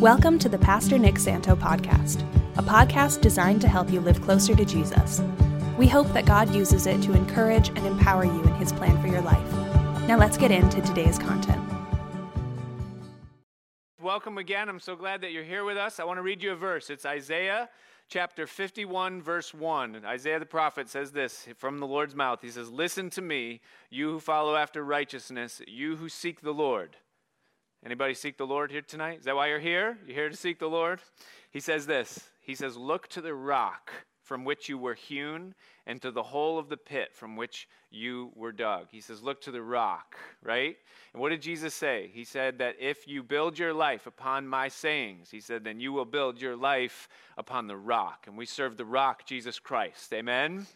Welcome to the Pastor Nick Santo podcast, a podcast designed to help you live closer to Jesus. We hope that God uses it to encourage and empower you in his plan for your life. Now let's get into today's content. Welcome again. I'm so glad that you're here with us. I want to read you a verse. It's Isaiah chapter 51, verse 1. Isaiah the prophet says this from the Lord's mouth. He says, Listen to me, you who follow after righteousness, you who seek the Lord. Anybody seek the Lord here tonight? Is that why you're here? You're here to seek the Lord? He says this He says, Look to the rock from which you were hewn and to the hole of the pit from which you were dug. He says, Look to the rock, right? And what did Jesus say? He said that if you build your life upon my sayings, he said, then you will build your life upon the rock. And we serve the rock, Jesus Christ. Amen?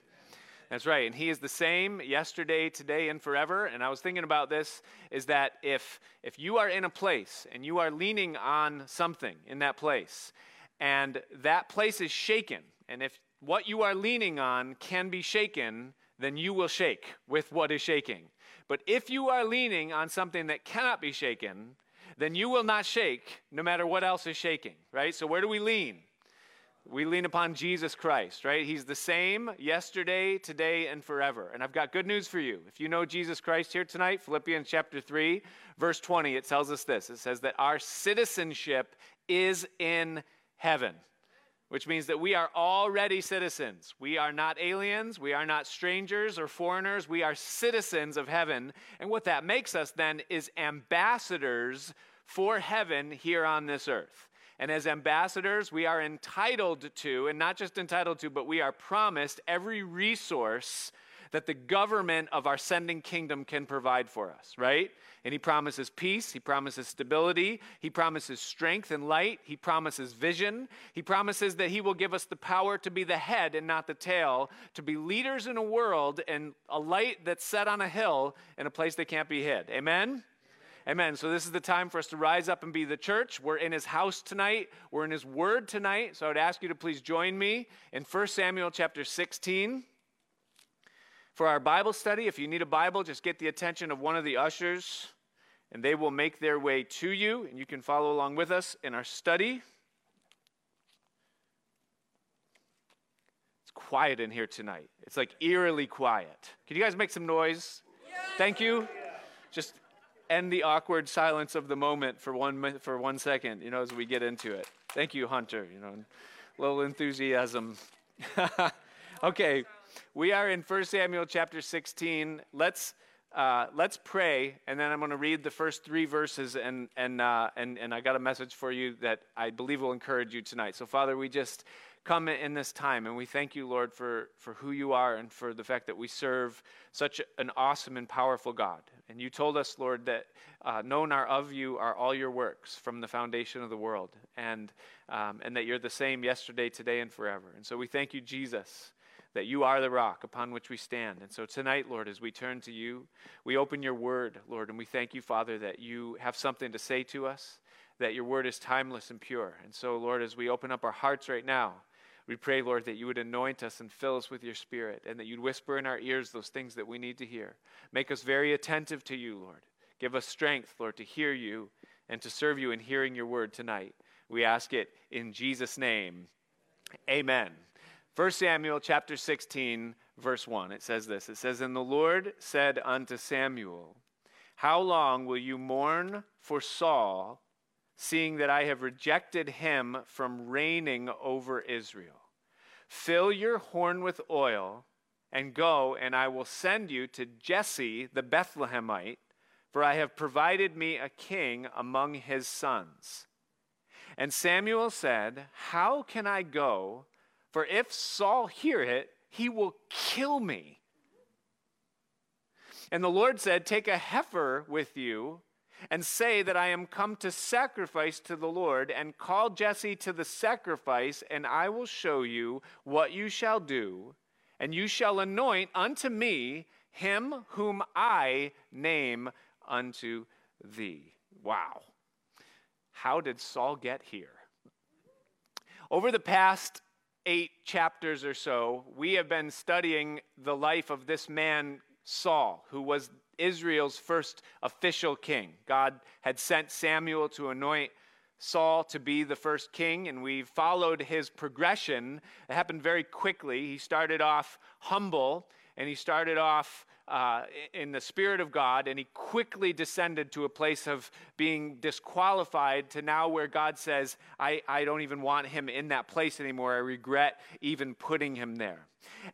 That's right. And he is the same yesterday, today, and forever. And I was thinking about this is that if if you are in a place and you are leaning on something in that place, and that place is shaken, and if what you are leaning on can be shaken, then you will shake with what is shaking. But if you are leaning on something that cannot be shaken, then you will not shake no matter what else is shaking, right? So where do we lean? We lean upon Jesus Christ, right? He's the same yesterday, today, and forever. And I've got good news for you. If you know Jesus Christ here tonight, Philippians chapter 3, verse 20, it tells us this. It says that our citizenship is in heaven which means that we are already citizens. We are not aliens, we are not strangers or foreigners, we are citizens of heaven. And what that makes us then is ambassadors for heaven here on this earth. And as ambassadors, we are entitled to, and not just entitled to, but we are promised every resource that the government of our sending kingdom can provide for us, right? And he promises peace, he promises stability, he promises strength and light, he promises vision, he promises that he will give us the power to be the head and not the tail, to be leaders in a world and a light that's set on a hill in a place that can't be hid. Amen? Amen. So, this is the time for us to rise up and be the church. We're in his house tonight. We're in his word tonight. So, I would ask you to please join me in 1 Samuel chapter 16. For our Bible study, if you need a Bible, just get the attention of one of the ushers, and they will make their way to you, and you can follow along with us in our study. It's quiet in here tonight. It's like eerily quiet. Can you guys make some noise? Thank you. Just end the awkward silence of the moment for one for one second, you know, as we get into it. Thank you, Hunter. You know, a little enthusiasm. okay we are in 1 Samuel chapter 16. Let's, uh, let's pray, and then I'm going to read the first three verses, and, and, uh, and, and I got a message for you that I believe will encourage you tonight. So, Father, we just come in this time, and we thank you, Lord, for, for who you are and for the fact that we serve such an awesome and powerful God. And you told us, Lord, that uh, known are of you are all your works from the foundation of the world, and, um, and that you're the same yesterday, today, and forever. And so we thank you, Jesus that you are the rock upon which we stand. And so tonight, Lord, as we turn to you, we open your word, Lord, and we thank you, Father, that you have something to say to us, that your word is timeless and pure. And so, Lord, as we open up our hearts right now, we pray, Lord, that you would anoint us and fill us with your spirit, and that you'd whisper in our ears those things that we need to hear. Make us very attentive to you, Lord. Give us strength, Lord, to hear you and to serve you in hearing your word tonight. We ask it in Jesus' name. Amen. 1 Samuel chapter 16, verse 1. It says this It says, And the Lord said unto Samuel, How long will you mourn for Saul, seeing that I have rejected him from reigning over Israel? Fill your horn with oil, and go, and I will send you to Jesse the Bethlehemite, for I have provided me a king among his sons. And Samuel said, How can I go? For if Saul hear it, he will kill me. And the Lord said, Take a heifer with you and say that I am come to sacrifice to the Lord, and call Jesse to the sacrifice, and I will show you what you shall do, and you shall anoint unto me him whom I name unto thee. Wow. How did Saul get here? Over the past eight chapters or so, we have been studying the life of this man, Saul, who was Israel's first official king. God had sent Samuel to anoint Saul to be the first king, and we followed his progression. It happened very quickly. He started off humble, and he started off uh, in the Spirit of God, and he quickly descended to a place of being disqualified to now where God says, I, I don't even want him in that place anymore. I regret even putting him there.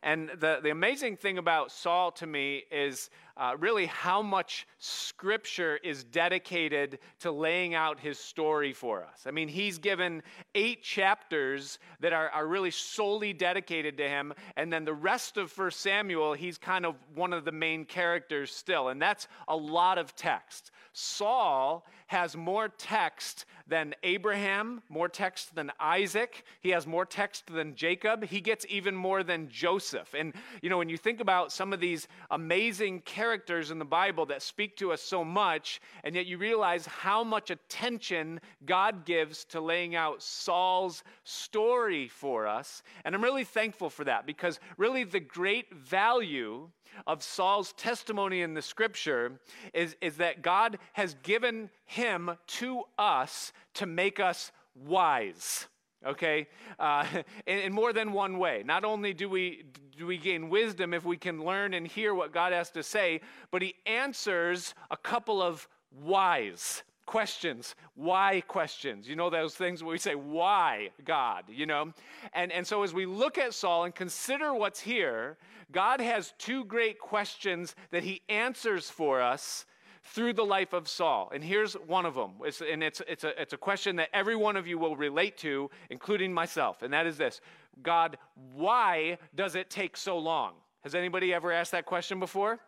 And the, the amazing thing about Saul to me is uh, really how much scripture is dedicated to laying out his story for us. I mean, he's given eight chapters that are, are really solely dedicated to him. And then the rest of First Samuel, he's kind of one of the main characters still. And that's a lot of text. Saul has more text than Abraham, more text than Isaac. He has more text than Jacob. He gets even more than Joseph. And, you know, when you think about some of these amazing characters in the Bible that speak to us so much, and yet you realize how much attention God gives to laying out Saul's story for us. And I'm really thankful for that because really the great value of Saul's testimony in the scripture is, is that God has given him to us to make us wise okay? Uh, in, in, more than one way. Not only do we do we gain wisdom if we can learn and hear what god has to say but he answers a couple of whys questions why questions you know those things where we say why god you know and and so as we look at saul and consider what's here God has two great questions that he answers for us through the life of Saul. And here's one of them. It's, and it's, it's, a, it's a question that every one of you will relate to, including myself. And that is this God, why does it take so long? Has anybody ever asked that question before?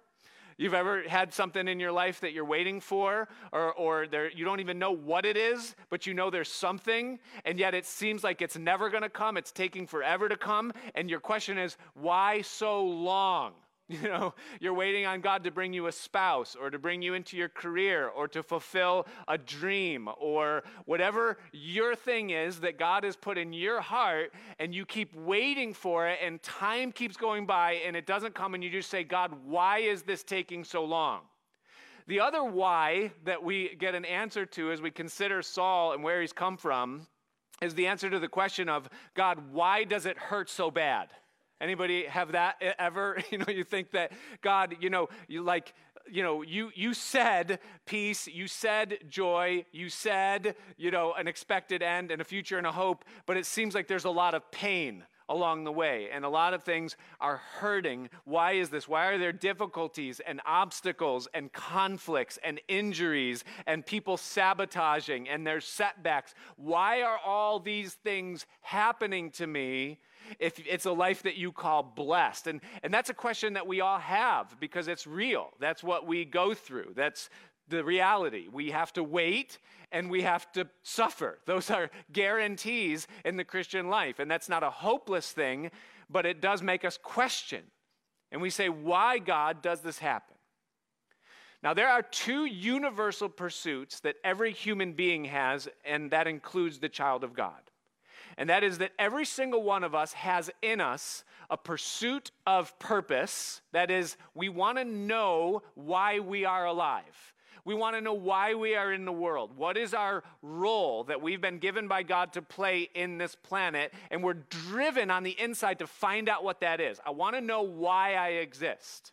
You've ever had something in your life that you're waiting for, or, or there, you don't even know what it is, but you know there's something, and yet it seems like it's never going to come. It's taking forever to come. And your question is, why so long? You know, you're waiting on God to bring you a spouse or to bring you into your career or to fulfill a dream or whatever your thing is that God has put in your heart and you keep waiting for it and time keeps going by and it doesn't come and you just say, God, why is this taking so long? The other why that we get an answer to as we consider Saul and where he's come from is the answer to the question of, God, why does it hurt so bad? Anybody have that ever? You know, you think that God, you know, you like, you know, you you said peace, you said joy, you said, you know, an expected end and a future and a hope, but it seems like there's a lot of pain along the way and a lot of things are hurting. Why is this? Why are there difficulties and obstacles and conflicts and injuries and people sabotaging and there's setbacks? Why are all these things happening to me? If it's a life that you call blessed? And, and that's a question that we all have because it's real. That's what we go through. That's the reality. We have to wait and we have to suffer. Those are guarantees in the Christian life. And that's not a hopeless thing, but it does make us question. And we say, why, God, does this happen? Now, there are two universal pursuits that every human being has, and that includes the child of God and that is that every single one of us has in us a pursuit of purpose. That is, we want to know why we are alive. We want to know why we are in the world. What is our role that we've been given by God to play in this planet? And we're driven on the inside to find out what that is. I want to know why I exist.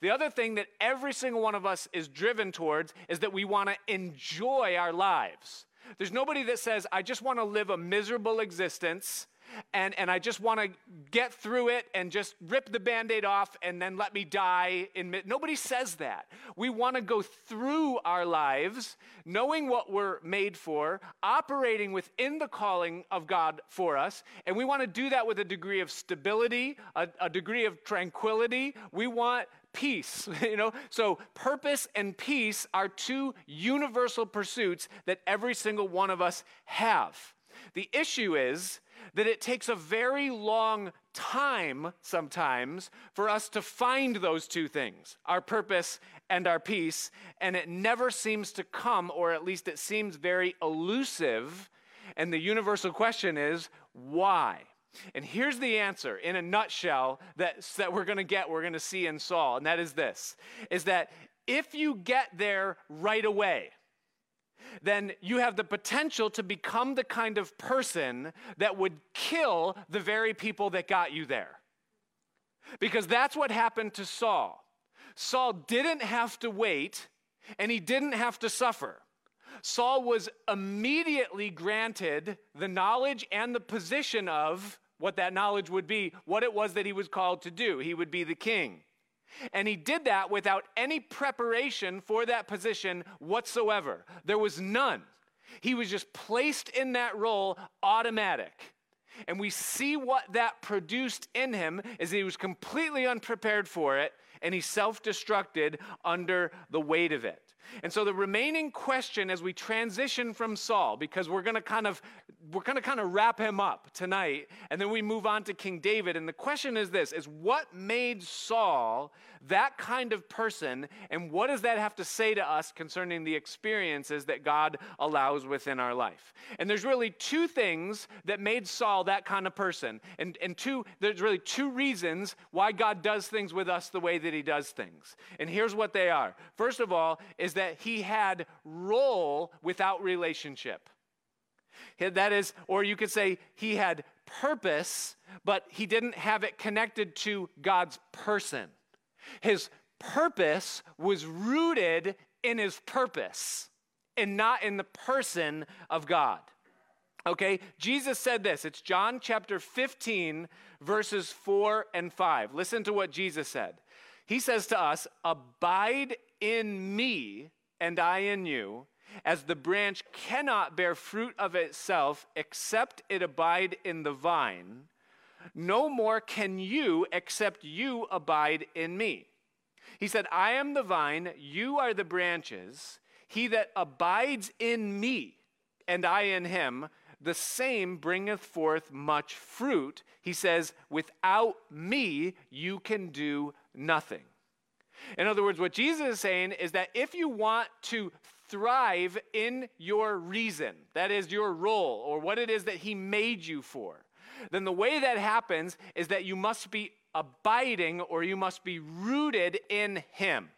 The other thing that every single one of us is driven towards is that we want to enjoy our lives. There's nobody that says, I just want to live a miserable existence and, and I just want to get through it and just rip the band aid off and then let me die. In. Nobody says that. We want to go through our lives knowing what we're made for, operating within the calling of God for us, and we want to do that with a degree of stability, a, a degree of tranquility. We want peace. you know, so purpose and peace are two universal pursuits that every single one of us have. The issue is that it takes a very long time sometimes for us to find those two things, our purpose and our peace, and it never seems to come, or at least it seems very elusive. And the universal question is why? And here's the answer in a nutshell that, that we're going to get, we're going to see in Saul, and that is this is that if you get there right away, then you have the potential to become the kind of person that would kill the very people that got you there. Because that's what happened to Saul. Saul didn't have to wait and he didn't have to suffer. Saul was immediately granted the knowledge and the position of what that knowledge would be, what it was that he was called to do. He would be the king. And he did that without any preparation for that position whatsoever. There was none. He was just placed in that role automatic. And we see what that produced in him is he was completely unprepared for it and he self-destructed under the weight of it. And so the remaining question as we transition from Saul, because we're going to kind of we're to kind of wrap him up tonight, and then we move on to King David. And the question is this: is what made Saul that kind of person, and what does that have to say to us concerning the experiences that God allows within our life? And there's really two things that made Saul that kind of person, and and two there's really two reasons why God does things with us the way that He does things. And here's what they are. First of all, is that he had role without relationship. That is, or you could say he had purpose, but he didn't have it connected to God's person. His purpose was rooted in his purpose and not in the person of God. Okay, Jesus said this. It's John chapter 15, verses 4 and 5. Listen to what Jesus said. He says to us, Abide in me and I in you, as the branch cannot bear fruit of itself except it abide in the vine, no more can you except you abide in me. He said, I am the vine, you are the branches. He that abides in me, and I in him, the same bringeth forth much fruit. He says, Without me, you can do nothing. In other words, what Jesus is saying is that if you want to thrive in your reason, that is your role or what it is that He made you for, then the way that happens is that you must be abiding or you must be rooted in Him.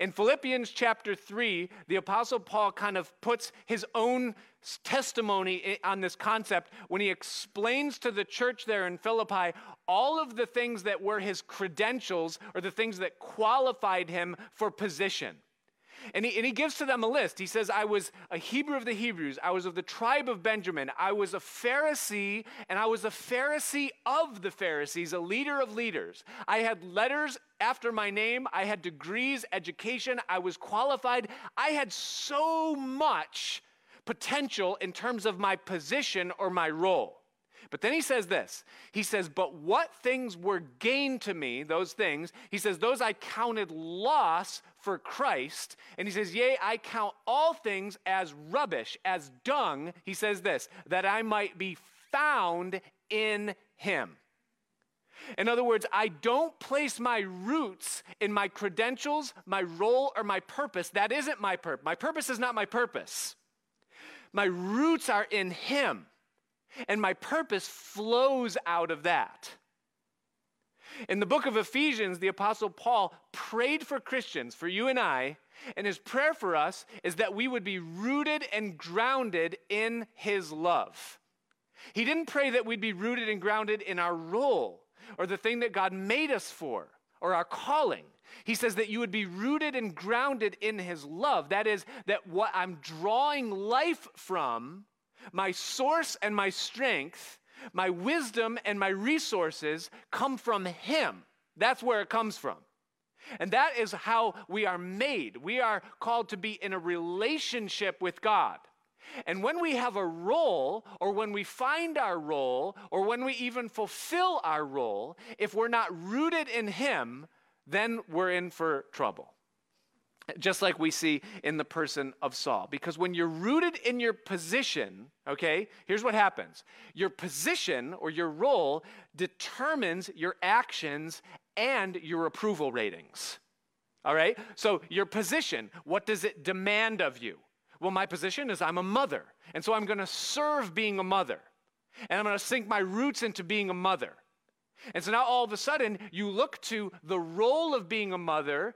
In Philippians chapter 3, the Apostle Paul kind of puts his own testimony on this concept when he explains to the church there in Philippi all of the things that were his credentials or the things that qualified him for position. And he, and he gives to them a list. He says, I was a Hebrew of the Hebrews. I was of the tribe of Benjamin. I was a Pharisee, and I was a Pharisee of the Pharisees, a leader of leaders. I had letters after my name. I had degrees, education. I was qualified. I had so much potential in terms of my position or my role. But then he says this He says, But what things were gained to me, those things, he says, Those I counted loss for Christ. And he says, Yea, I count all things as rubbish, as dung. He says this, that I might be found in him. In other words, I don't place my roots in my credentials, my role, or my purpose. That isn't my purpose. My purpose is not my purpose. My roots are in Him, and my purpose flows out of that. In the book of Ephesians, the Apostle Paul prayed for Christians, for you and I, and his prayer for us is that we would be rooted and grounded in his love. He didn't pray that we'd be rooted and grounded in our role or the thing that God made us for or our calling. He says that you would be rooted and grounded in his love. That is, that what I'm drawing life from, my source and my strength, my wisdom and my resources come from him. That's where it comes from. And that is how we are made. We are called to be in a relationship with God. And when we have a role, or when we find our role, or when we even fulfill our role, if we're not rooted in Him, then we're in for trouble. Just like we see in the person of Saul. Because when you're rooted in your position, okay, here's what happens your position or your role determines your actions and your approval ratings. All right? So, your position, what does it demand of you? Well, my position is I'm a mother. And so I'm to serve being a mother. And I'm to sink my roots into being a mother. And so now all of a sudden, you look to the role of being a mother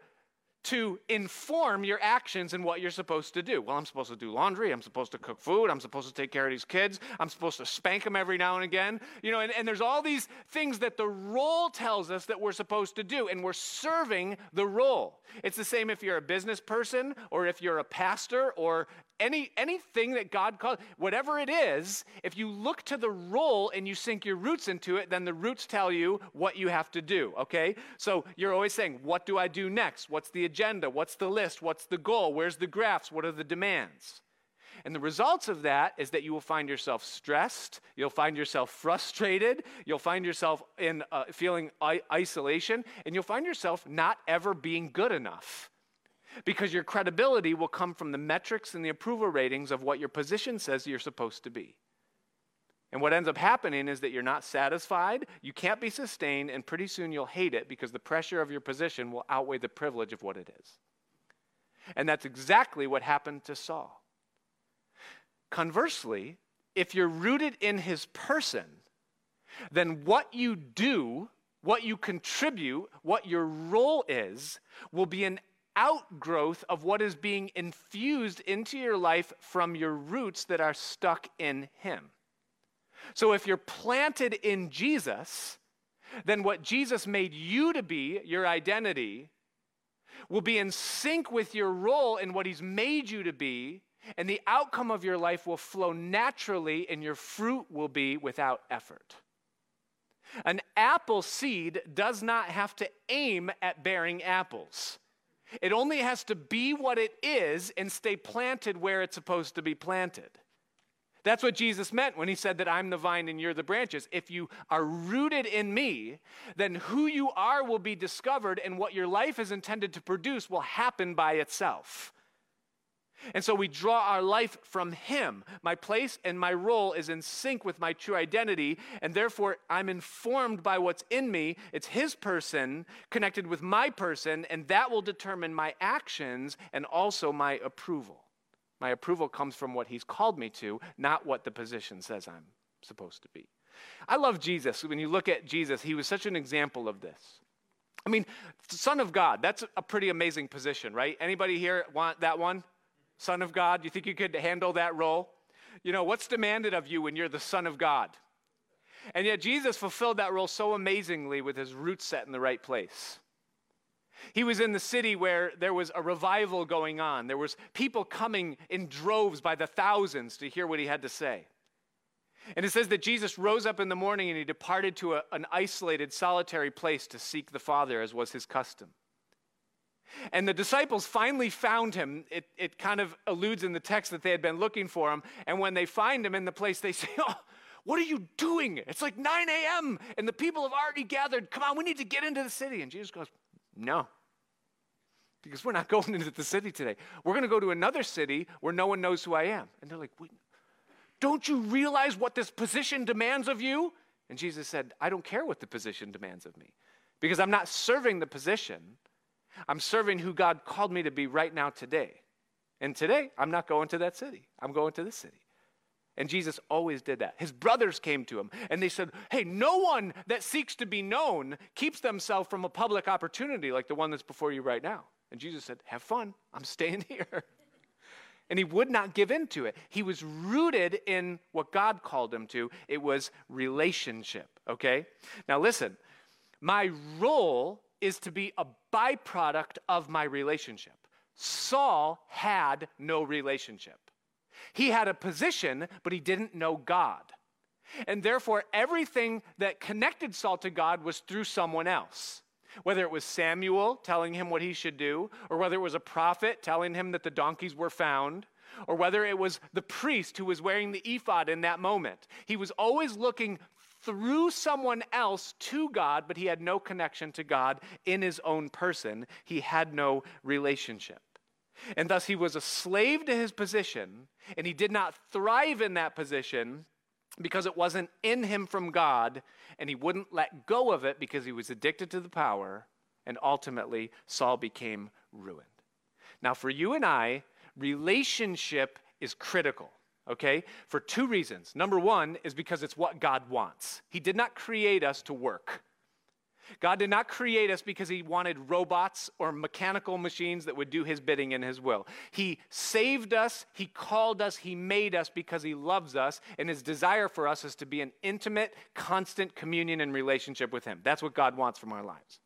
to inform your actions and what you're supposed to do. Well, I'm supposed to do laundry. I'm supposed to cook food. I'm supposed to take care of these kids. I'm supposed to spank them every now and again. You know, and, and there's all these things that the role tells us that we're supposed to do, and we're serving the role. It's the same if you're a business person or if you're a pastor or any anything that God calls, whatever it is, if you look to the role and you sink your roots into it, then the roots tell you what you have to do, okay? So you're always saying, what do I do next? What's the agenda? What's the list? What's the goal? Where's the graphs? What are the demands? And the results of that is that you will find yourself stressed, you'll find yourself frustrated, you'll find yourself in uh, feeling I- isolation, and you'll find yourself not ever being good enough because your credibility will come from the metrics and the approval ratings of what your position says you're supposed to be. And what ends up happening is that you're not satisfied, you can't be sustained, and pretty soon you'll hate it because the pressure of your position will outweigh the privilege of what it is. And that's exactly what happened to Saul. Conversely, if you're rooted in his person, then what you do, what you contribute, what your role is, will be an outgrowth of what is being infused into your life from your roots that are stuck in Him. So if you're planted in Jesus, then what Jesus made you to be, your identity, will be in sync with your role in what He's made you to be, and the outcome of your life will flow naturally, and your fruit will be without effort. An apple seed does not have to aim at bearing apples. It only has to be what it is and stay planted where it's supposed to be planted. That's what Jesus meant when he said that I'm the vine and you're the branches. If you are rooted in me, then who you are will be discovered, and what your life is intended to produce will happen by itself. And so we draw our life from Him. My place and my role is in sync with my true identity, and therefore I'm informed by what's in me. It's His person connected with my person, and that will determine my actions and also my approval. My approval comes from what He's called me to, not what the position says I'm supposed to be. I love Jesus. When you look at Jesus, He was such an example of this. I mean, Son of God, that's a pretty amazing position, right? Anybody here want that one? Son of God? You think you could handle that role? You know, what's demanded of you when you're the Son of God? And yet, Jesus fulfilled that role so amazingly with his roots set in the right place. He was in the city where there was a revival going on. There was people coming in droves by the thousands to hear what he had to say. And it says that Jesus rose up in the morning and he departed to a, an isolated, solitary place to seek the Father, as was his custom. And the disciples finally found him. It, it kind of alludes in the text that they had been looking for him. And when they find him in the place, they say, Oh, what are you doing? It's like 9 a.m. and the people have already gathered. Come on, we need to get into the city. And Jesus goes, No, because we're not going into the city today. We're going to go to another city where no one knows who I am. And they're like, Don't you realize what this position demands of you? And Jesus said, I don't care what the position demands of me because I'm not serving the position. I'm serving who God called me to be right now today. And today, I'm not going to that city. I'm going to this city. And Jesus always did that. His brothers came to him and they said, Hey, no one that seeks to be known keeps themselves from a public opportunity like the one that's before you right now. And Jesus said, Have fun. I'm staying here. and he would not give in to it. He was rooted in what God called him to. It was relationship, okay? Now listen, my role is to be a byproduct of my relationship. Saul had no relationship. He had a position, but he didn't know God. And therefore, everything that connected Saul to God was through someone else. Whether it was Samuel telling him what he should do, or whether it was a prophet telling him that the donkeys were found, or whether it was the priest who was wearing the ephod in that moment. He was always looking through someone else to God, but he had no connection to God in his own person. He had no relationship. And thus he was a slave to his position, and he did not thrive in that position because it wasn't in him from God, and he wouldn't let go of it because he was addicted to the power, and ultimately Saul became ruined. Now, for you and I, relationship is critical okay? For two reasons. Number one is because it's what God wants. He did not create us to work. God did not create us because he wanted robots or mechanical machines that would do his bidding in his will. He saved us, he called us, he made us because he loves us, and his desire for us is to be an intimate, constant communion and relationship with him. That's what God wants from our lives.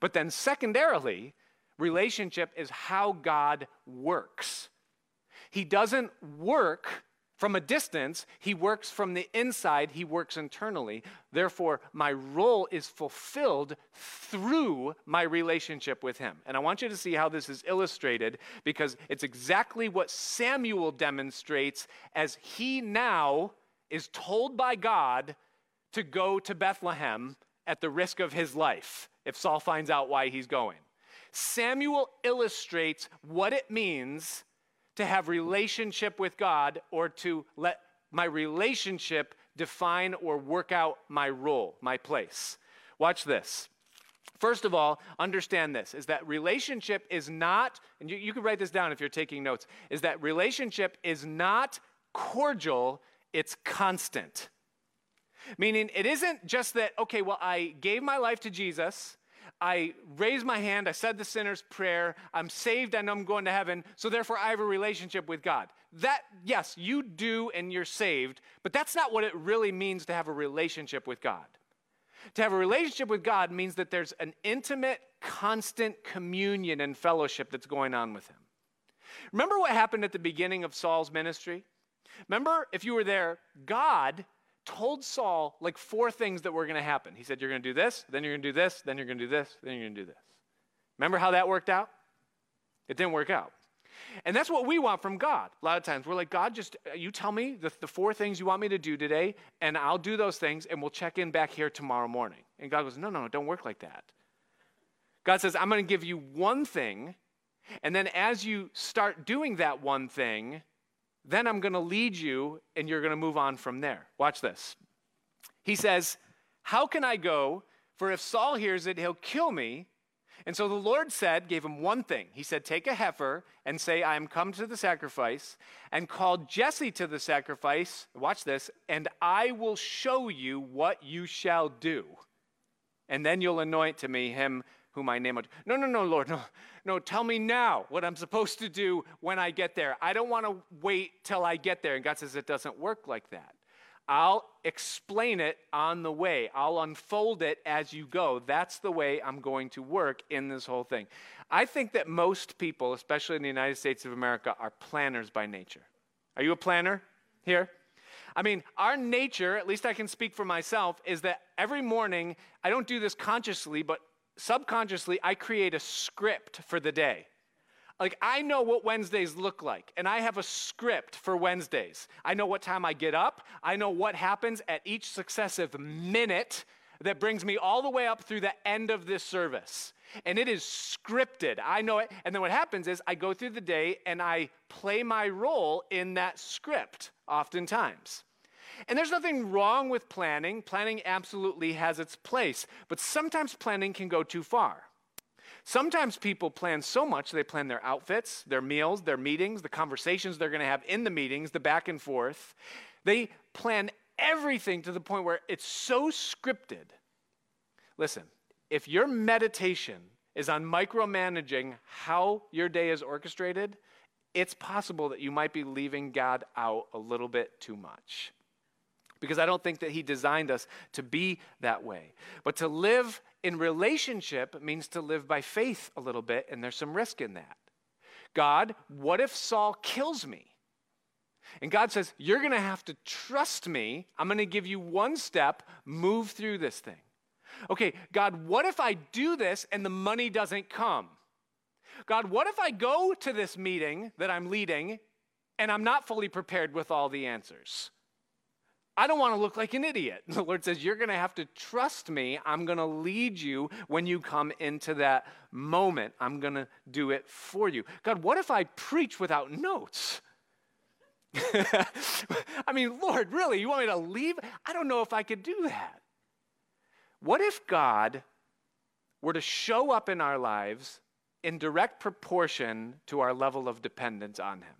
But then, secondarily, relationship is how God works. He doesn't work from a distance, he works from the inside, he works internally. Therefore, my role is fulfilled through my relationship with him. And I want you to see how this is illustrated because it's exactly what Samuel demonstrates as he now is told by God to go to Bethlehem at the risk of his life if Saul finds out why he's going. Samuel illustrates what it means to have relationship with God or to let my relationship define or work out my role, my place. Watch this. First of all, understand this is that relationship is not, and you, you can write this down if you're taking notes, is that relationship is not cordial, it's constant. Meaning, it isn't just that, okay, well, I gave my life to Jesus, I raised my hand, I said the sinner's prayer, I'm saved and I'm going to heaven, so therefore I have a relationship with God. That, yes, you do and you're saved, but that's not what it really means to have a relationship with God. To have a relationship with God means that there's an intimate, constant communion and fellowship that's going on with Him. Remember what happened at the beginning of Saul's ministry? Remember, if you were there, God told Saul like four things that were going to happen. He said, You're going to do this, then you're going to do this, then you're going to do this, then you're going to do this. Remember how that worked out? It didn't work out. And that's what we want from God. A lot of times we're like, God, just uh, you tell me the, the four things you want me to do today, and I'll do those things, and we'll check in back here tomorrow morning. And God goes, No, no, no, don't work like that. God says, I'm going to give you one thing, and then as you start doing that one thing, then I'm going to lead you and you're going to move on from there. Watch this. He says, How can I go? For if Saul hears it, he'll kill me. And so the Lord said, gave him one thing. He said, Take a heifer and say, I am come to the sacrifice, and call Jesse to the sacrifice. Watch this, and I will show you what you shall do. And then you'll anoint to me him whom I name. No, no, no, Lord, no, no, tell me now what I'm supposed to do when I get there. I don't want to wait till I get there. And God says it doesn't work like that. I'll explain it on the way. I'll unfold it as you go. That's the way I'm going to work in this whole thing. I think that most people, especially in the United States of America, are planners by nature. Are you a planner here? I mean, our nature, at least I can speak for myself, is that every morning, I don't do this consciously, but subconsciously, I create a script for the day. Like, I know what Wednesdays look like, and I have a script for Wednesdays. I know what time I get up, I know what happens at each successive minute that brings me all the way up through the end of this service. And it is scripted. I know it. And then what happens is I go through the day and I play my role in that script, oftentimes. And there's nothing wrong with planning. Planning absolutely has its place. But sometimes planning can go too far. Sometimes people plan so much, they plan their outfits, their meals, their meetings, the conversations they're going to have in the meetings, the back and forth. They plan everything to the point where it's so scripted. Listen, if your meditation is on micromanaging how your day is orchestrated, it's possible that you might be leaving God out a little bit too much because I don't think that He designed us to be that way. But to live in relationship means to live by faith a little bit, and there's some risk in that. God, what if Saul kills me? And God says, You're going to have to trust me. I'm going to give you one step, move through this thing. Okay, God, what if I do this and the money doesn't come? God, what if I go to this meeting that I'm leading and I'm not fully prepared with all the answers? I don't want to look like an idiot. The Lord says, You're going to have to trust me. I'm going to lead you when you come into that moment. I'm going to do it for you. God, what if I preach without notes? I mean, Lord, really? You want me to leave? I don't know if I could do that. What if God were to show up in our lives in direct proportion to our level of dependence on Him?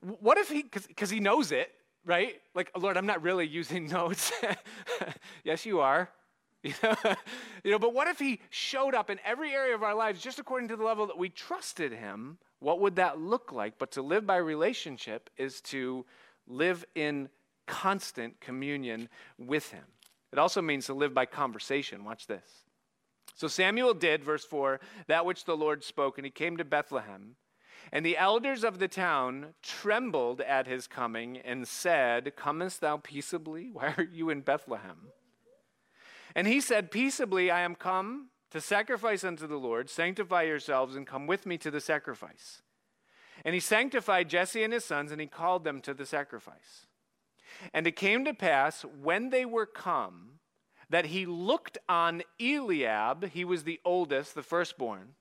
What if he, because he knows it, right? Like, Lord, I'm not really using notes. yes, you are. You know? you know, but what if he showed up in every area of our lives just according to the level that we trusted him? What would that look like? But to live by relationship is to live in constant communion with him. It also means to live by conversation. Watch this. So Samuel did, verse 4, that which the Lord spoke, and he came to Bethlehem. And the elders of the town trembled at his coming and said, Comest thou peaceably? Why are you in Bethlehem? And he said, Peaceably I am come to sacrifice unto the Lord. Sanctify yourselves and come with me to the sacrifice. And he sanctified Jesse and his sons, and he called them to the sacrifice. And it came to pass, when they were come, that he looked on Eliab, he was the oldest, the firstborn,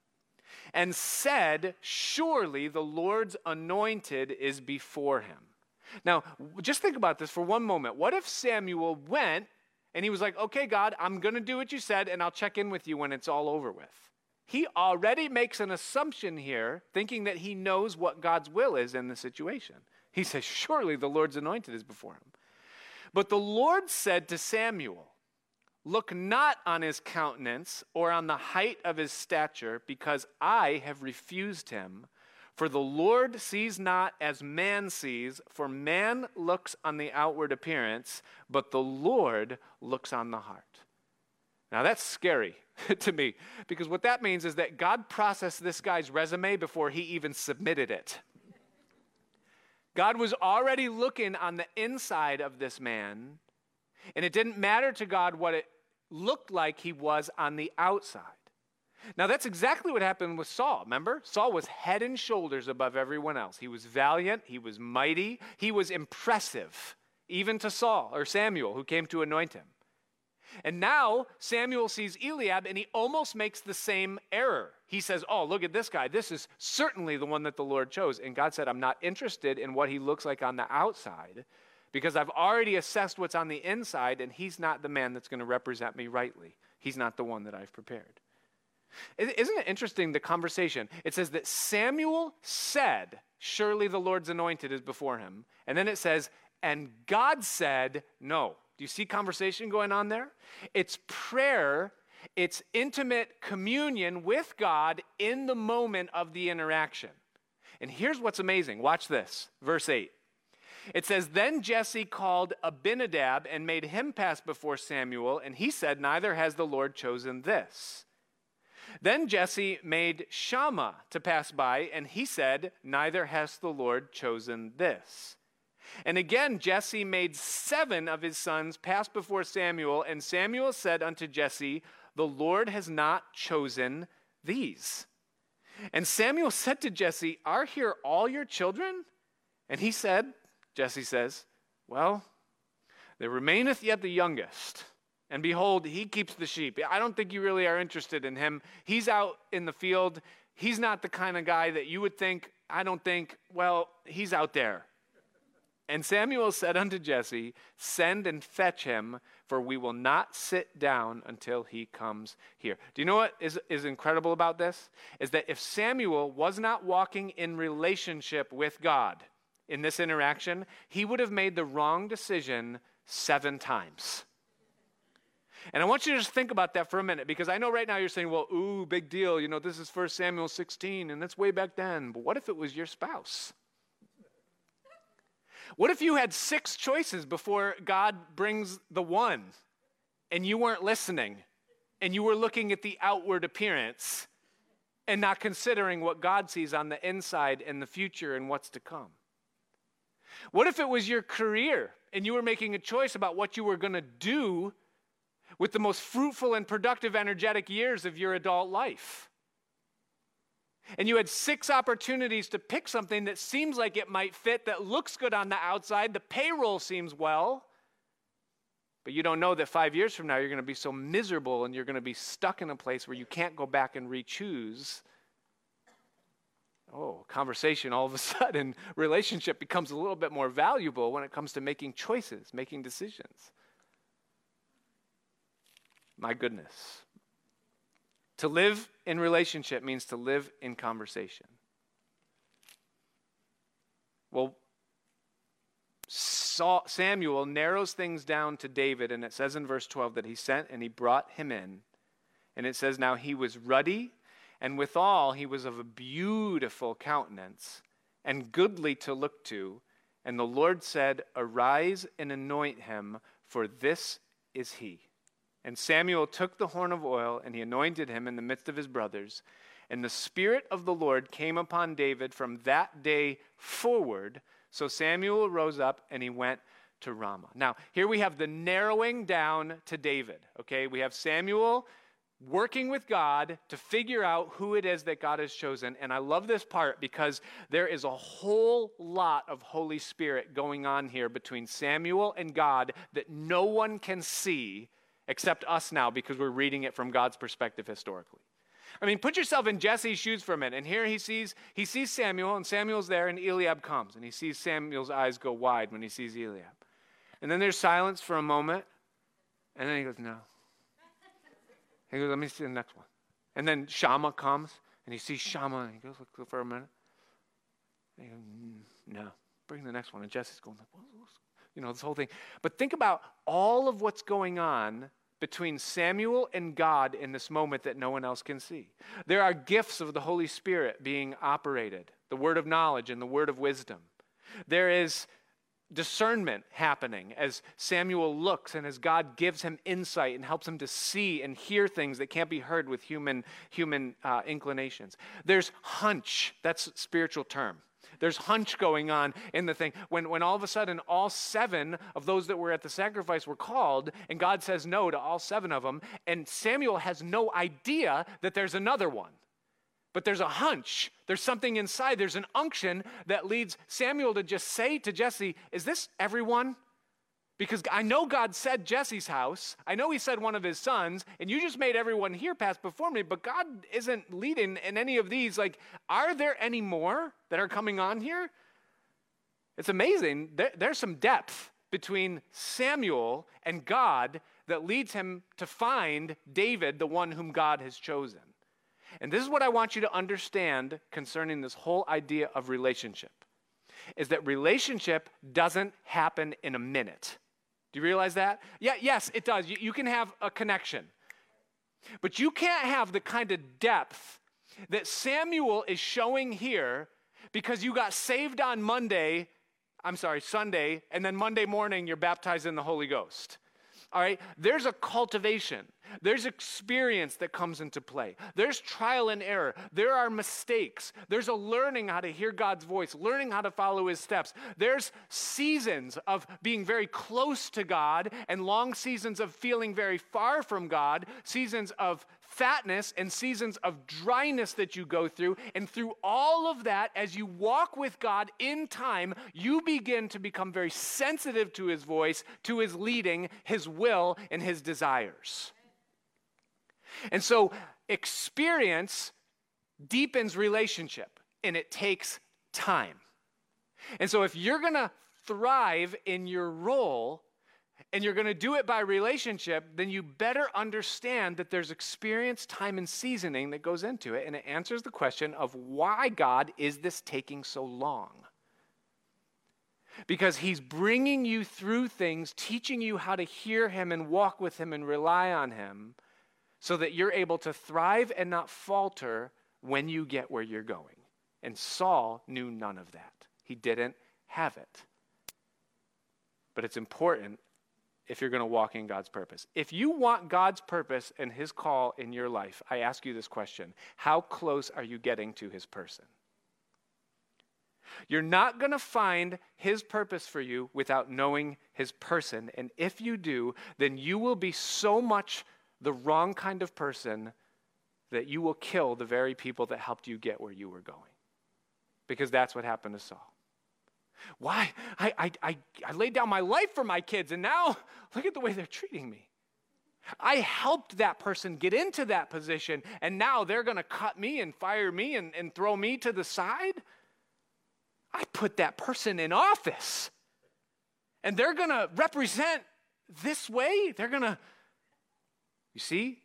and said, Surely the Lord's anointed is before him. Now, just think about this for one moment. What if Samuel went and he was like, okay, God, I'm going to do what you said, and I'll check in with you when it's all over with. He already makes an assumption here, thinking that he knows what God's will is in the situation. He says, Surely the Lord's anointed is before him. But the Lord said to Samuel, Look not on his countenance or on the height of his stature, because I have refused him. For the Lord sees not as man sees, for man looks on the outward appearance, but the Lord looks on the heart. Now that's scary to me, because what that means is that God processed this guy's resume before he even submitted it. God was already looking on the inside of this man, and it didn't matter to God what it looked like he was on the outside. Now, that's exactly what happened with Saul. Remember? Saul was head and shoulders above everyone else. He was valiant, he was mighty, he was impressive, even to Saul or Samuel, who came to anoint him. And now Samuel sees Eliab and he almost makes the same error. He says, Oh, look at this guy. This is certainly the one that the Lord chose. And God said, I'm not interested in what he looks like on the outside because I've already assessed what's on the inside and he's not the man that's going to represent me rightly. He's not the one that I've prepared. Isn't it interesting the conversation? It says that Samuel said, Surely the Lord's anointed is before him. And then it says, And God said, No. Do you see conversation going on there? It's prayer, it's intimate communion with God in the moment of the interaction. And here's what's amazing watch this, verse 8. It says, Then Jesse called Abinadab and made him pass before Samuel, and he said, Neither has the Lord chosen this. Then Jesse made Shammah to pass by, and he said, Neither has the Lord chosen this. And again, Jesse made seven of his sons pass before Samuel, and Samuel said unto Jesse, The Lord has not chosen these. And Samuel said to Jesse, Are here all your children? And he said, Jesse says, Well, there remaineth yet the youngest and behold, he keeps the sheep. I don't think you really are interested in him. He's out in the field. He's not the kind of guy that you would think, I don't think, well, he's out there. And Samuel said unto Jesse, Send and fetch him, for we will not sit down until he comes here. Do you know what is, is incredible about this? Is that if Samuel was not walking in relationship with God in this interaction, he would have made the wrong decision seven times. And I want you to just think about that for a minute because I know right now you're saying, well, ooh, big deal. You know, this is 1 Samuel 16 and that's way back then. But what if it was your spouse? What if you had six choices before God brings the one and you weren't listening and you were looking at the outward appearance and not considering what God sees on the inside and the future and what's to come? What if it was your career and you were making a choice about what you were going to do with the most fruitful and productive, energetic years of your adult life. And you had six opportunities to pick something that seems like it might fit, that looks good on the outside, the payroll seems well, but you don't know that five years from now you're going to be so miserable and you're going to be stuck in a place where you can't go back and re choose. Oh, conversation all of a sudden, relationship becomes a little bit more valuable when it comes to making choices, making decisions. My goodness. To live in relationship means to live in conversation. Well, Samuel narrows things down to David, and it says in verse 12 that he sent and he brought him in. And it says, Now he was ruddy, and withal he was of a beautiful countenance, and goodly to look to. And the Lord said, Arise and anoint him, for this is he. And Samuel took the horn of oil, and he anointed him in the midst of his brothers. And the Spirit of the Lord came upon David from that day forward. So Samuel rose up and he went to Ramah. Now, here we have the narrowing down to David. Okay, we have Samuel working with God to figure out who it is that God has chosen. And I love this part because there is a whole lot of Holy Spirit going on here between Samuel and God that no one can see except us now because we're reading it from God's perspective historically. I mean, put yourself in Jesse's shoes for a minute. And here he sees he sees Samuel, and Samuel's there, and Eliab comes, and he sees Samuel's eyes go wide when he sees Eliab. And then there's silence for a moment, and then he goes, No. He goes, Let me see the next one. And then Shammah comes, and he sees Shammah and he goes, Look for a minute. And he goes, mm, No. Bring the next one. And Jesse's going, you know, this whole thing. But think about all of what's going on between Samuel and God in this moment that no one else can see. There are gifts of the Holy Spirit being operated the word of knowledge and the word of wisdom. There is discernment happening as Samuel looks and as God gives him insight and helps him to see and hear things that can't be heard with human, human uh, inclinations. There's unction, that's spiritual term. There's unction going on in the thing. When, when all of a sudden all seven of those that were at the sacrifice were called, and God says no to all seven of them, and Samuel has no idea that there's another one. But there's a hunch. There's something inside. There's an unction that leads Samuel to just say to Jesse, Is this everyone? Because I know God said Jesse's house. I know he said one of his sons, and you just made everyone here pass before me, but God isn't leading in any of these. Like, are there any more that are coming on here? It's amazing. There, there's some depth between Samuel and God that leads him to find David, the one whom God has chosen. And this is what I want you to understand concerning this whole idea of relationship is that relationship doesn't happen in a minute. Do you realize that? Yeah, yes, it does. You, you can have a connection. But you can't have the kind of depth that Samuel is showing here because you got saved on Monday, I'm sorry, Sunday, and then Monday morning you're baptized in the Holy Ghost. All right? There's a cultivation. There's experience that comes into play. There's trial and error. There are mistakes. There's a learning how to hear God's voice, learning how to follow his steps. There's seasons of being very close to God and long seasons of feeling very far from God, seasons of fatness and seasons of dryness that you go through. And through all of that, as you walk with God in time, you begin to become very sensitive to his voice, to his leading, his will, and his desires. And so experience deepens relationship, and it takes time. And so if you're going to thrive in your role, and you're going to do it by relationship, then you better understand that there's experience, time, and seasoning that goes into it. And it answers the question of why, God, is this taking so long? Because He's bringing you through things, teaching you how to hear Him and walk with Him and rely on Him so that you're able to thrive and not falter when you get where you're going. And Saul knew none of that, he didn't have it. But it's important if you're going to walk in God's purpose. If you want God's purpose and His call in your life, I ask you this question How close are you getting to His person? You're not going to find His purpose for you without knowing His person. And if you do, then you will be so much the wrong kind of person that you will kill the very people that helped you get where you were going. Because that's what happened to Saul. Why? I, I, I, I laid down my life for my kids, and now look at the way they're treating me. I helped that person get into that position, and now they're going to cut me and fire me and, and throw me to the side. I put that person in office, and they're going to represent this way. They're going to you see?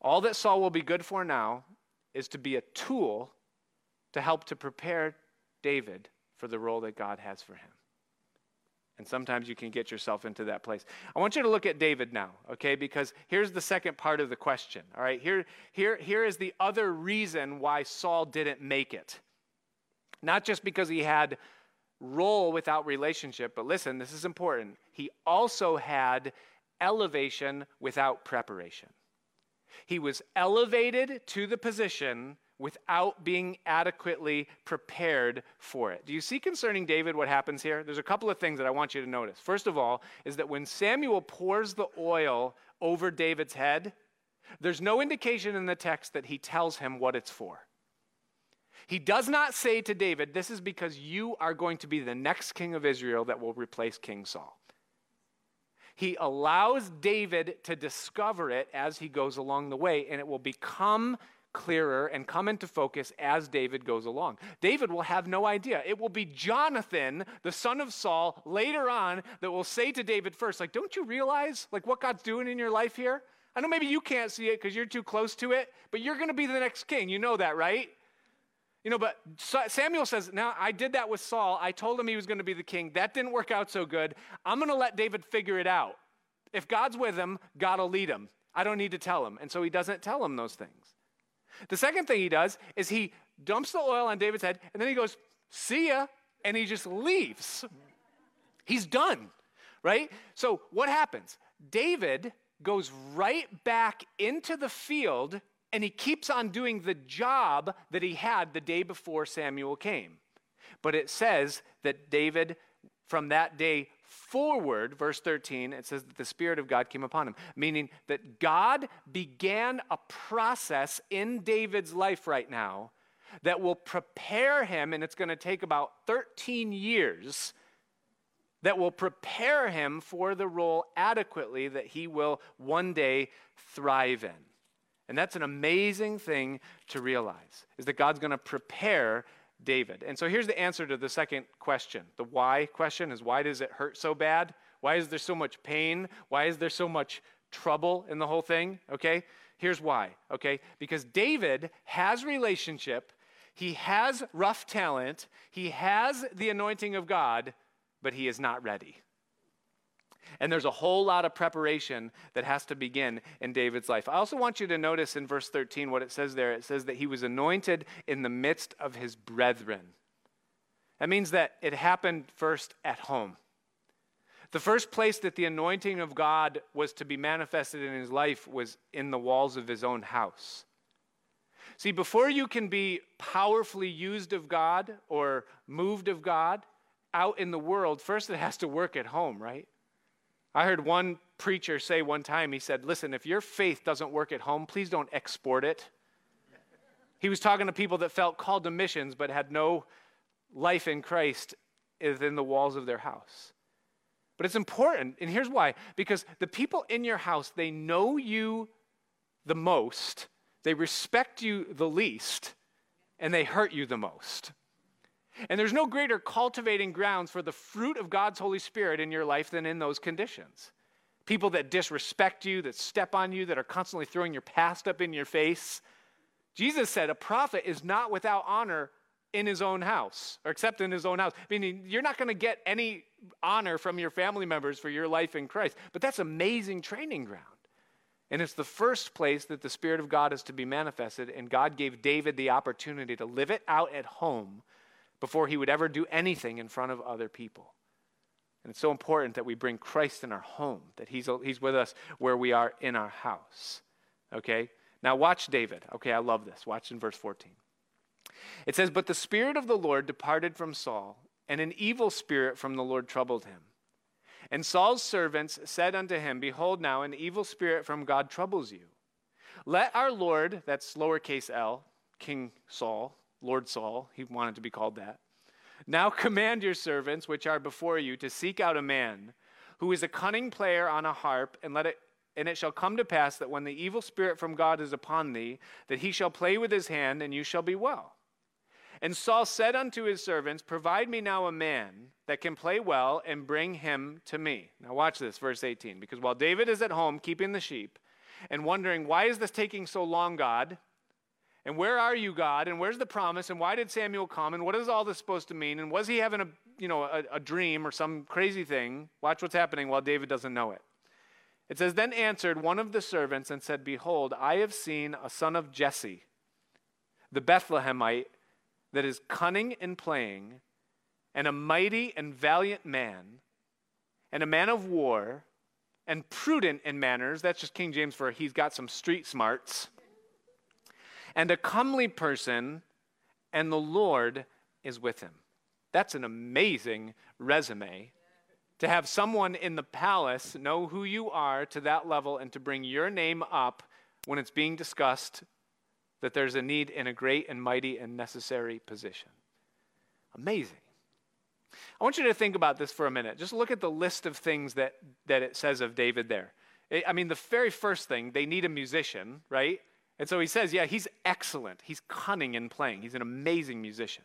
All that Saul will be good for now is to be a tool to help to prepare David for the role that God has for him. And sometimes you can get yourself into that place. I want you to look at David now, okay? Because here's the second part of the question, all right? Here, here, here is the other reason why Saul didn't make it. Not just because he had role without relationship, but listen, this is important. He also had elevation without preparation. He was elevated to the position without being adequately prepared for it. Do you see concerning David what happens here? There's a couple of things that I want you to notice. First of all, is that when Samuel pours the oil over David's head, there's no indication in the text that he tells him what it's for. He does not say to David, This is because you are going to be the next king of Israel that will replace King Saul. He allows David to discover it as he goes along the way, and it will become clearer and come into focus as David goes along. David will have no idea. It will be Jonathan, the son of Saul, later on that will say to David first, like, don't you realize like what God's doing in your life here? I know maybe you can't see it because you're too close to it, but you're going to be the next king. You know that, right? You know, but Samuel says, Now, I did that with Saul. I told him he was going to be the king. That didn't work out so good. I'm going to let David figure it out. If God's with him, God will lead him. I don't need to tell him. And so he doesn't tell him those things. The second thing he does is he dumps the oil on David's head and then he goes, See ya, and he just leaves. He's done, right? So what happens? David goes right back into the field and he keeps on doing the job that he had the day before Samuel came. But it says that David, from that day forward, verse 13, it says that the Spirit of God came upon him, meaning that God began a process in David's life right now that will prepare him, and it's going to take about 13 years, that will prepare him for the role adequately that he will one day thrive in. And that's an amazing thing to realize, is that God's going to prepare David. And so here's the answer to the second question. The why question is why does it hurt so bad? Why is there so much pain? Why is there so much trouble in the whole thing? Okay? Here's why. Okay? Because David has relationship, he has rough talent, he has the anointing of God, but he is not ready. And there's a whole lot of preparation that has to begin in David's life. I also want you to notice in verse 13 what it says there. It says that he was anointed in the midst of his brethren. That means that it happened first at home. The first place that the anointing of God was to be manifested in his life was in the walls of his own house. See, before you can be powerfully used of God or moved of God out in the world, first it has to work at home, right? I heard one preacher say one time, he said, Listen, if your faith doesn't work at home, please don't export it. He was talking to people that felt called to missions but had no life in Christ within the walls of their house. But it's important, and here's why because the people in your house, they know you the most, they respect you the least, and they hurt you the most. And there's no greater cultivating grounds for the fruit of God's Holy Spirit in your life than in those conditions. People that disrespect you, that step on you, that are constantly throwing your past up in your face. Jesus said a prophet is not without honor in his own house, or except in his own house. Meaning, you're not going to get any honor from your family members for your life in Christ. But that's amazing training ground. And it's the first place that the Spirit of God is to be manifested. And God gave David the opportunity to live it out at home before he would ever do anything in front of other people. And it's so important that we bring Christ in our home, that he's, he's with us where we are in our house. Okay? Now, watch David. Okay, I love this. Watch in verse 14. It says, But the Spirit of the Lord departed from Saul, and an evil spirit from the Lord troubled him. And Saul's servants said unto him, Behold, now an evil spirit from God troubles you. Let our Lord, that's lowercase l, King Saul, Lord Saul, he wanted to be called that. Now command your servants, which are before you, to seek out a man who is a cunning player on a harp, and let it and it shall come to pass that when the evil spirit from God is upon thee, that he shall play with his hand, and you shall be well. And Saul said unto his servants, Provide me now a man that can play well, and bring him to me. Now watch this, verse 18. Because while David is at home keeping the sheep, and wondering, Why is this taking so long, God? And where are you, God? And where's the promise? And why did Samuel come? And what is all this supposed to mean? And was he having a, you know, a, a dream or some crazy thing? Watch what's happening while David doesn't know it. It says, Then answered one of the servants and said, Behold, I have seen a son of Jesse, the Bethlehemite, that is cunning in playing, and a mighty and valiant man, and a man of war, and prudent in manners. That's just King James for he's got some street smarts and a comely person, and the Lord is with him. That's an amazing resume. To have someone in the palace know who you are to that level and to bring your name up when it's being discussed that there's a need in a great and mighty and necessary position. Amazing. I want you to think about this for a minute. Just look at the list of things that, that it says of David there. I mean, the very first thing, they need a musician, right? And so he says, yeah, he's excellent. He's cunning in playing. He's an amazing musician.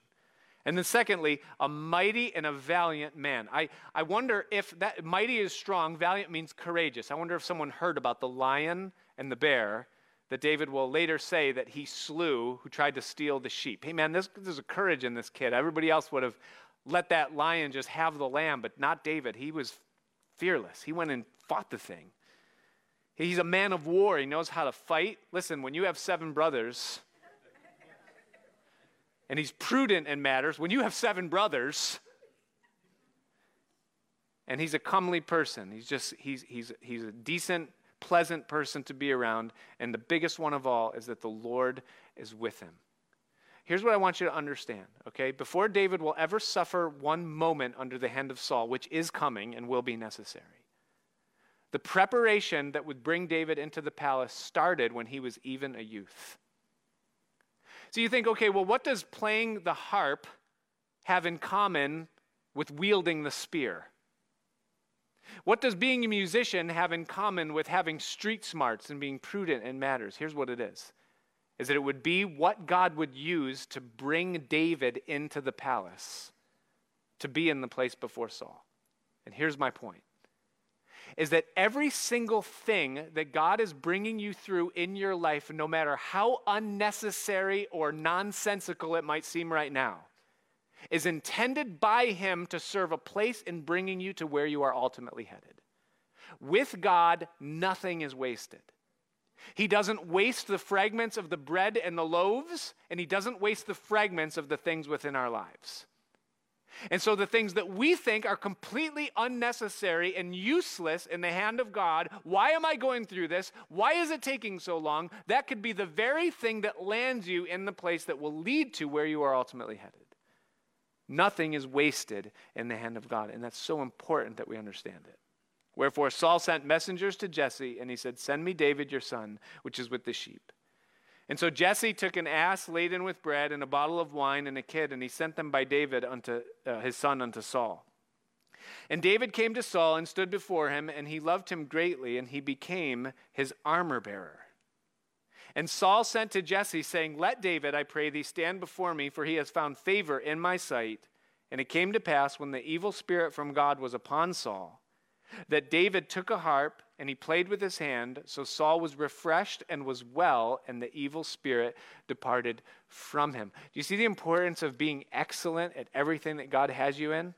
And then, secondly, a mighty and a valiant man. I, I wonder if that mighty is strong, valiant means courageous. I wonder if someone heard about the lion and the bear that David will later say that he slew who tried to steal the sheep. Hey, man, this, there's a courage in this kid. Everybody else would have let that lion just have the lamb, but not David. He was fearless. He went and fought the thing. He's a man of war. He knows how to fight. Listen, when you have seven brothers, and he's prudent in matters, when you have seven brothers, and he's a comely person, he's just, he's, he's, he's a decent, pleasant person to be around. And the biggest one of all is that the Lord is with him. Here's what I want you to understand, okay? Before David will ever suffer one moment under the hand of Saul, which is coming and will be necessary, the preparation that would bring David into the palace started when he was even a youth. So you think, okay, well, what does playing the harp have in common with wielding the spear? What does being a musician have in common with having street smarts and being prudent in matters? Here's what it is. Is that it would be what God would use to bring David into the palace, to be in the place before Saul. And here's my point is that every single thing that God is bringing you through in your life, no matter how unnecessary or nonsensical it might seem right now, is intended by Him to serve a place in bringing you to where you are ultimately headed. With God, nothing is wasted. He doesn't waste the fragments of the bread and the loaves, and He doesn't waste the fragments of the things within our lives. And so the things that we think are completely unnecessary and useless in the hand of God, why am I going through this? Why is it taking so long? That could be the very thing that lands you in the place that will lead to where you are ultimately headed. Nothing is wasted in the hand of God, and that's so important that we understand it. Wherefore Saul sent messengers to Jesse, and he said, Send me David your son, which is with the sheep. And so Jesse took an ass laden with bread and a bottle of wine and a kid, and he sent them by David unto uh, his son unto Saul. And David came to Saul and stood before him, and he loved him greatly, and he became his armor bearer. And Saul sent to Jesse, saying, Let David, I pray thee, stand before me, for he has found favor in my sight. And it came to pass, when the evil spirit from God was upon Saul, that David took a harp and he played with his hand. So Saul was refreshed and was well, and the evil spirit departed from him. Do you see the importance of being excellent at everything that God has you in?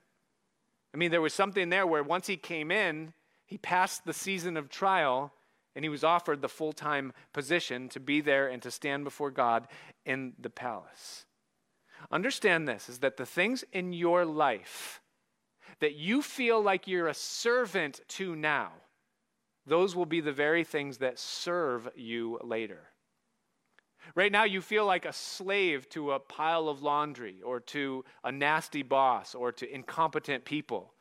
I mean, there was something there where once he came in, he passed the season of trial and he was offered the full time position to be there and to stand before God in the palace. Understand this is that the things in your life that you feel like you're a servant to now, those will be the very things that serve you later. Right now, you feel like a slave to a pile of laundry, or to a nasty boss, or to incompetent people,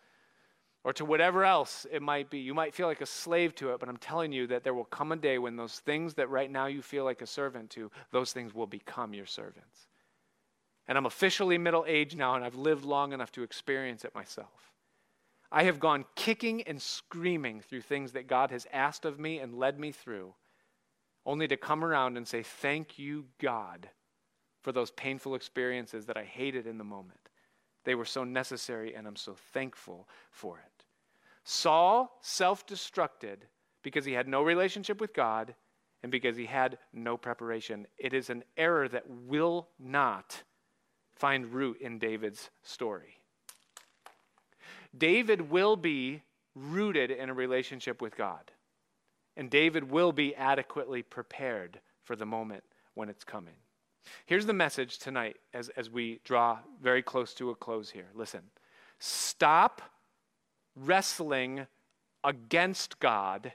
or to whatever else it might be. You might feel like a slave to it, but I'm telling you that there will come a day when those things that right now you feel like a servant to, those things will become your servants. And I'm officially middle aged now, and I've lived long enough to experience it myself. I have gone kicking and screaming through things that God has asked of me and led me through, only to come around and say, Thank you, God, for those painful experiences that I hated in the moment. They were so necessary, and I'm so thankful for it. Saul self destructed because he had no relationship with God and because he had no preparation. It is an error that will not find root in David's story. David will be rooted in a relationship with God, and David will be adequately prepared for the moment when it's coming. Here's the message tonight as, as we draw very close to a close here. Listen, stop wrestling against God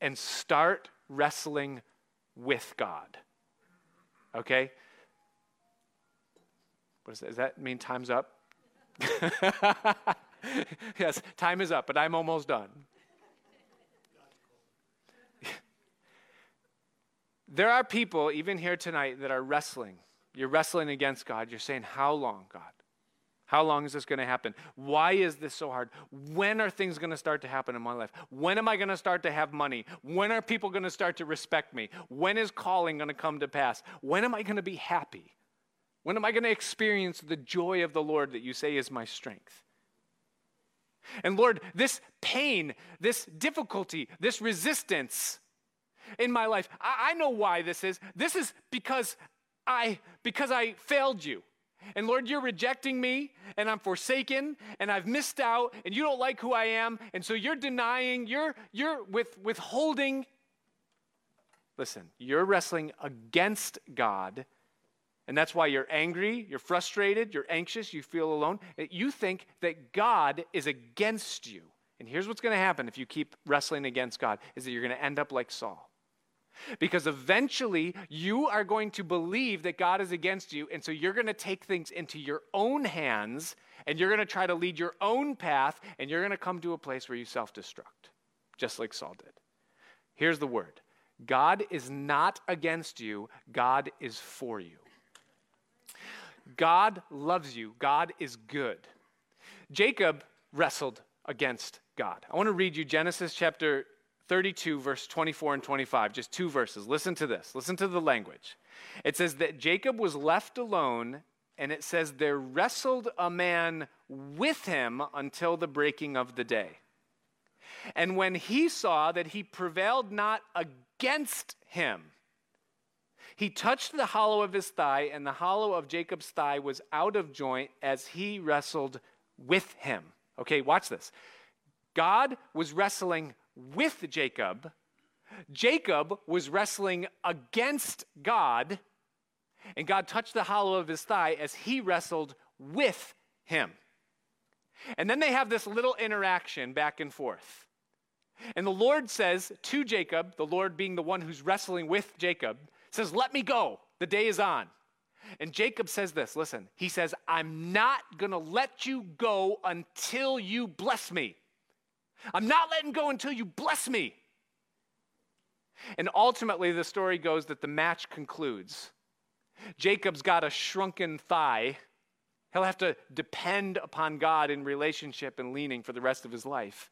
and start wrestling with God. Okay? What does that, does that mean time's up? yes, time is up, but I'm almost done. there are people, even here tonight, that are wrestling. You're wrestling against God. You're saying, How long, God? How long is this going to happen? Why is this so hard? When are things going to start to happen in my life? When am I going to start to have money? When are people going to start to respect me? When is calling going to come to pass? When am I going to be happy? When am I going to experience the joy of the Lord that you say is my strength? And Lord, this pain, this difficulty, this resistance in my life, I, I know why this is. This is because I because I failed you. And Lord, you're rejecting me, and I'm forsaken, and I've missed out, and you don't like who I am, and so you're denying, you're, you're with, withholding. Listen, you're wrestling against God, and that's why you're angry, you're frustrated, you're anxious, you feel alone. You think that God is against you. And here's what's going to happen if you keep wrestling against God is that you're going to end up like Saul. Because eventually you are going to believe that God is against you, and so you're going to take things into your own hands and you're going to try to lead your own path, and you're going to come to a place where you self destruct, just like Saul did. Here's the word God is not against you, God is for you. God loves you, God is good. Jacob wrestled against God. I want to read you Genesis chapter 32, verse 24 and 25, just two verses. Listen to this. Listen to the language. It says that Jacob was left alone, and it says there wrestled a man with him until the breaking of the day. And when he saw that he prevailed not against him, he touched the hollow of his thigh, and the hollow of Jacob's thigh was out of joint as he wrestled with him. Okay, watch this. God was wrestling with Jacob. Jacob was wrestling against God, and God touched the hollow of his thigh as he wrestled with him. And then they have this little interaction back and forth. And the Lord says to Jacob, the Lord being the one who's wrestling with Jacob, says, Let me go. The day is on. And Jacob says this listen, he says, I'm not going to let you go until you bless me. I'm not letting go until you bless me. And ultimately, the story goes that the match concludes. Jacob's got a shrunken thigh. He'll have to depend upon God in relationship and leaning for the rest of his life.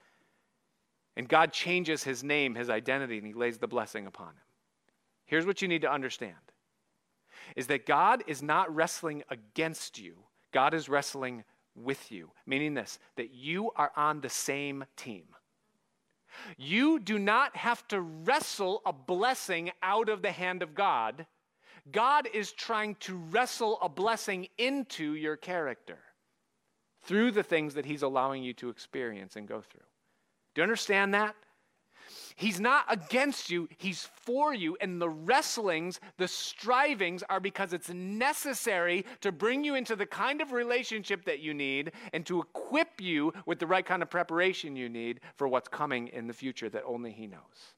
And God changes his name, his identity, and he lays the blessing upon him. Here's what you need to understand is that God is not wrestling against you. God is wrestling with you, meaning this, that you are on the same team. You do not have to wrestle a blessing out of the hand of God. God is trying to wrestle a blessing into your character through the things that He's allowing you to experience and go through. Do you understand that? He's not against you, he's for you. And the wrestlings, the strivings are because it's necessary to bring you into the kind of relationship that you need and to equip you with the right kind of preparation you need for what's coming in the future that only he knows.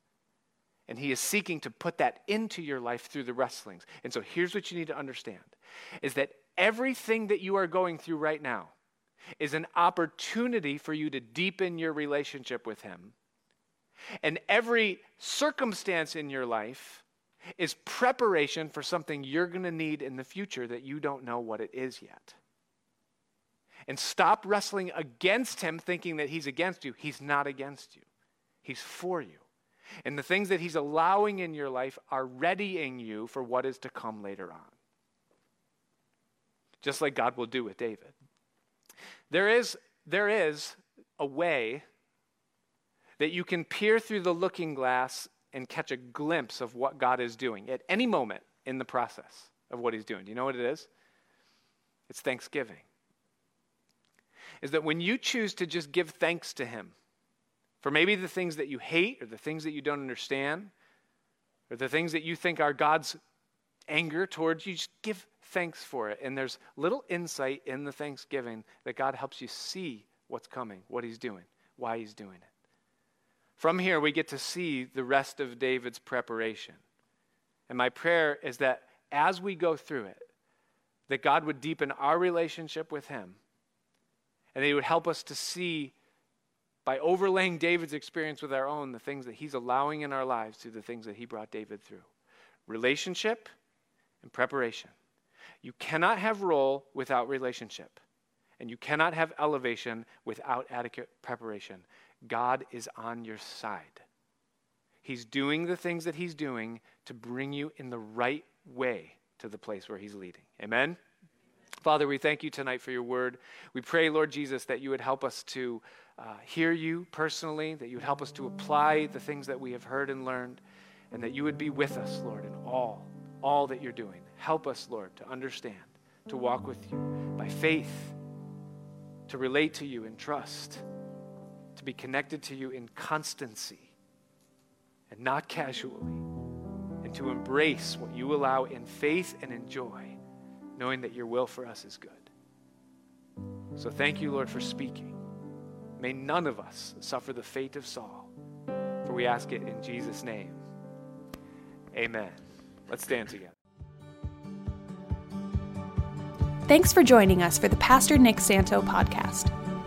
And he is seeking to put that into your life through the wrestlings. And so here's what you need to understand is that everything that you are going through right now is an opportunity for you to deepen your relationship with him and every circumstance in your life is preparation for something you're going to need in the future that you don't know what it is yet. And stop wrestling against him thinking that he's against you. He's not against you, he's for you. And the things that he's allowing in your life are readying you for what is to come later on. Just like God will do with David. There is, there is a way that you can peer through the looking glass and catch a glimpse of what God is doing at any moment in the process of what He's doing. Do you know what it is? It's thanksgiving. Is that when you choose to just give thanks to Him for maybe the things that you hate or the things that you don't understand or the things that you think are God's anger towards you, just give thanks for it. And there's little insight in the thanksgiving that God helps you see what's coming, what He's doing, why He's doing it. From here, we get to see the rest of David's preparation. And my prayer is that as we go through it, that God would deepen our relationship with Him and that He would help us to see, by overlaying David's experience with our own, the things that He's allowing in our lives through the things that He brought David through relationship and preparation. You cannot have role without relationship, and you cannot have elevation without adequate preparation. God is on your side. He's doing the things that He's doing to bring you in the right way to the place where He's leading. Amen? Father, we thank you tonight for your word. We pray, Lord Jesus, that you would help us to uh, hear you personally, that you would help us to apply the things that we have heard and learned, and that you would be with us, Lord, in all, all that you're doing. Help us, Lord, to understand, to walk with you by faith, to relate to you in trust to be connected to you in constancy and not casually, and to embrace what you allow in faith and in joy, knowing that your will for us is good. So thank you, Lord, for speaking. May none of us suffer the fate of Saul, for we ask it in Jesus' name. Amen. Let's stand together. Thanks for joining us for the Pastor Nick Santo podcast.